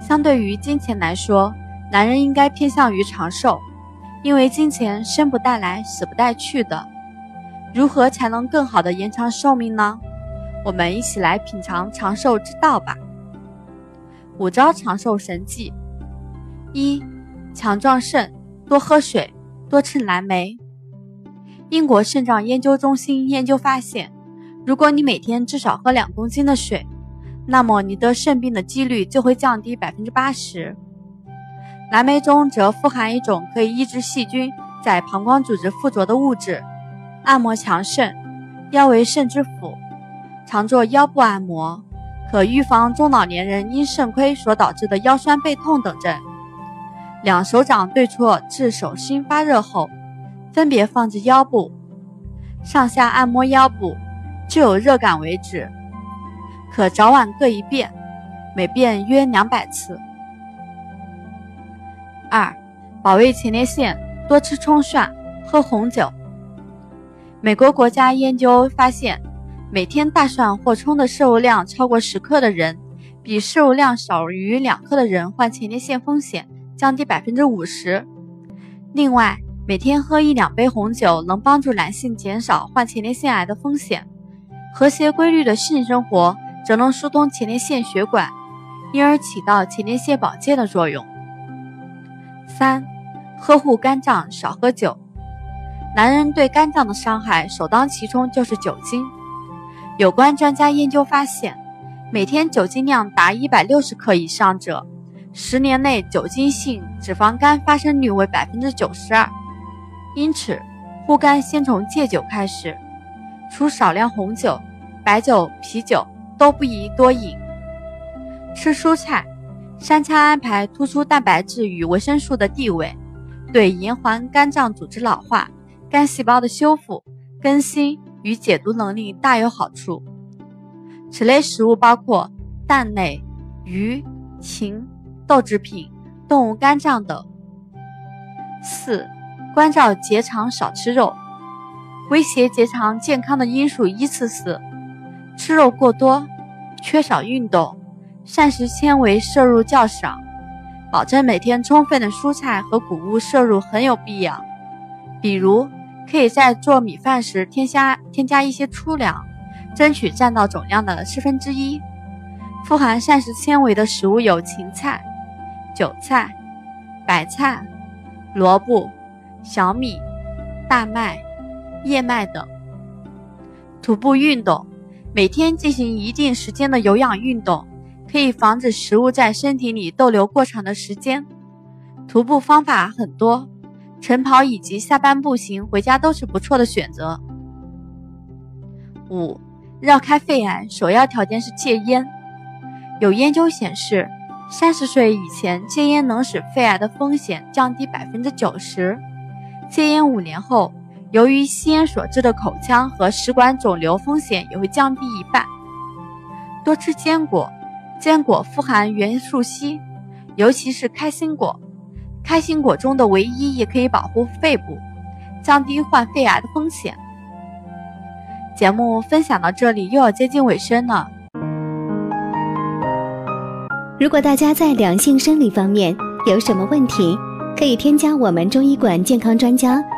相对于金钱来说，男人应该偏向于长寿，因为金钱生不带来，死不带去的。如何才能更好的延长寿命呢？我们一起来品尝长寿之道吧。五招长寿神技：一、强壮肾，多喝水，多吃蓝莓。英国肾脏研究中心研究发现，如果你每天至少喝两公斤的水。那么你得肾病的几率就会降低百分之八十。蓝莓中则富含一种可以抑制细菌在膀胱组织附着的物质。按摩强肾，腰为肾之府，常做腰部按摩，可预防中老年人因肾亏所导致的腰酸背痛等症。两手掌对错至手心发热后，分别放置腰部，上下按摩腰部，至有热感为止。可早晚各一遍，每遍约两百次。二、保卫前列腺，多吃葱蒜，喝红酒。美国国家研究发现，每天大蒜或葱的摄入量超过十克的人，比摄入量少于两克的人患前列腺风险降低百分之五十。另外，每天喝一两杯红酒能帮助男性减少患前列腺癌的风险。和谐规律的性生活。则能疏通前列腺血管，因而起到前列腺保健的作用。三、呵护肝脏，少喝酒。男人对肝脏的伤害首当其冲就是酒精。有关专家研究发现，每天酒精量达一百六十克以上者，十年内酒精性脂肪肝发生率为百分之九十二。因此，护肝先从戒酒开始，除少量红酒、白酒、啤酒。都不宜多饮。吃蔬菜，三餐安排突出蛋白质与维生素的地位，对延缓肝脏组织老化、肝细胞的修复、更新与解毒能力大有好处。此类食物包括蛋类、鱼、禽、豆制品、动物肝脏等。四、关照结肠，少吃肉。威胁结肠健康的因素依次是。吃肉过多，缺少运动，膳食纤维摄入较少，保证每天充分的蔬菜和谷物摄入很有必要。比如，可以在做米饭时添加添加一些粗粮，争取占到总量的四分之一。富含膳食纤维的食物有芹菜、韭菜、白菜、萝卜、小米、大麦、燕麦等。徒步运动。每天进行一定时间的有氧运动，可以防止食物在身体里逗留过长的时间。徒步方法很多，晨跑以及下班步行回家都是不错的选择。五、绕开肺癌，首要条件是戒烟。有研究显示，三十岁以前戒烟能使肺癌的风险降低百分之九十。戒烟五年后。由于吸烟所致的口腔和食管肿瘤风险也会降低一半。多吃坚果，坚果富含元素硒，尤其是开心果。开心果中的维 E 也可以保护肺部，降低患肺癌的风险。节目分享到这里又要接近尾声了。如果大家在两性生理方面有什么问题，可以添加我们中医馆健康专家。